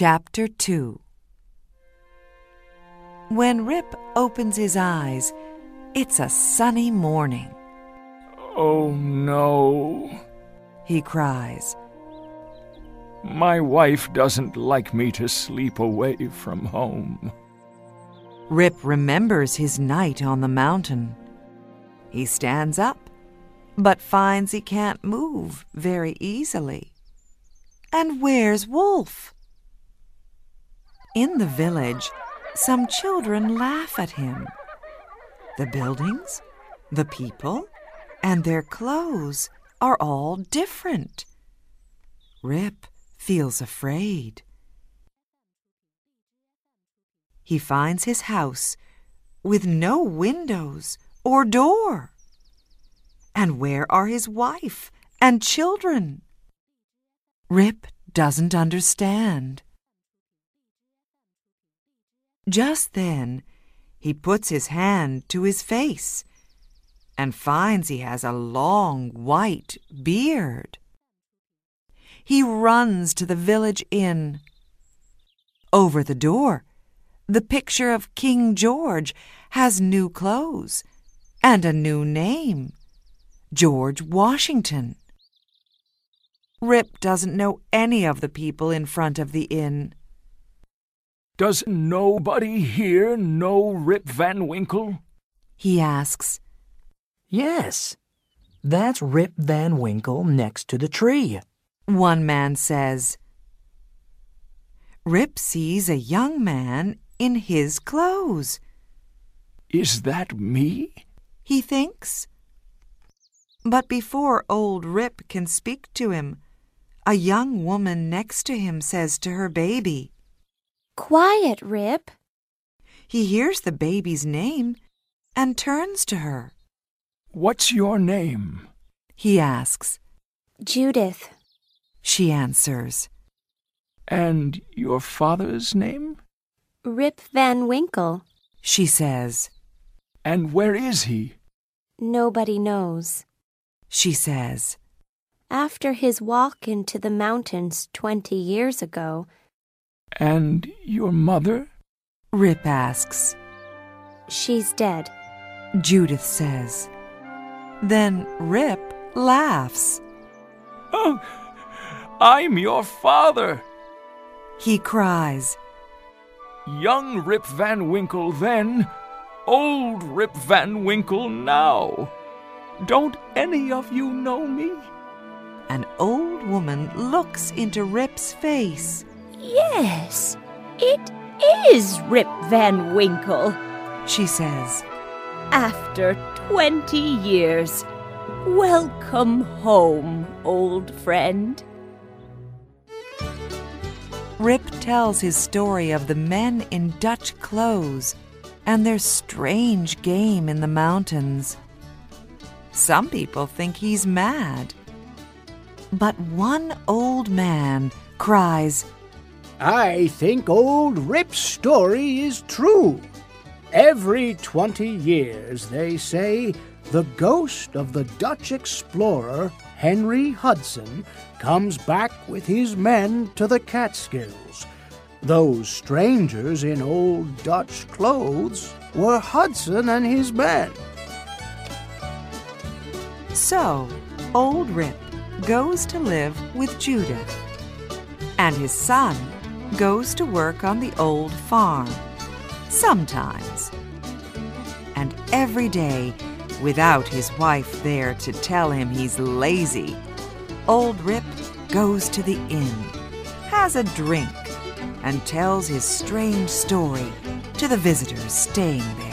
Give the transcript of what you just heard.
Chapter 2 When Rip opens his eyes, it's a sunny morning. Oh no, He cries. my wife doesn't like me to sleep away from home. Rip remembers his night on the mountain. He stands up, but finds he can't move very easily. And where's Wolf? In the village, some children laugh at him. The buildings, the people, and their clothes are all different. Rip feels afraid. He finds his house with no windows or door. And where are his wife and children? Rip doesn't understand. Just then, he puts his hand to his face and finds he has a long white beard. He runs to the village inn. Over the door, the picture of King George has new clothes and a new name George Washington. Rip doesn't know any of the people in front of the inn. Does nobody here know Rip Van Winkle? He asks, Yes, that's Rip Van Winkle next to the tree. One man says. Rip sees a young man in his clothes, Is that me? he thinks. But before old Rip can speak to him, a young woman next to him says to her baby, Quiet, Rip. He hears the baby's name and turns to her. What's your name? He asks. Judith. She answers. And your father's name? Rip Van Winkle. She says. And where is he? Nobody knows. She says. After his walk into the mountains twenty years ago, And your mother? Rip asks. she's dead. Judith says. Then Rip laughs. Oh, I'm your father. He cries. Young Rip Van Winkle then, old Rip Van Winkle now. Don't any of you know me? An old woman looks into Rip's face. Yes, it is Rip Van Winkle. She says. After twenty years. Welcome home, old friend. Rip tells his story of the men in Dutch clothes and their strange game in the mountains. Some people think he's mad. But one old man cries, I think old Rip's story is true. Every twenty years, they say, the ghost of the Dutch explorer Henry Hudson comes back with his men to the Catskills. Those strangers in old Dutch clothes were Hudson and his men. So, old Rip goes to live with Judith, and his son goes to work on the old farm, sometimes. And every day, without his wife there to tell him he's lazy, old Rip goes to the inn, has a drink, and tells his strange story to the visitors staying there.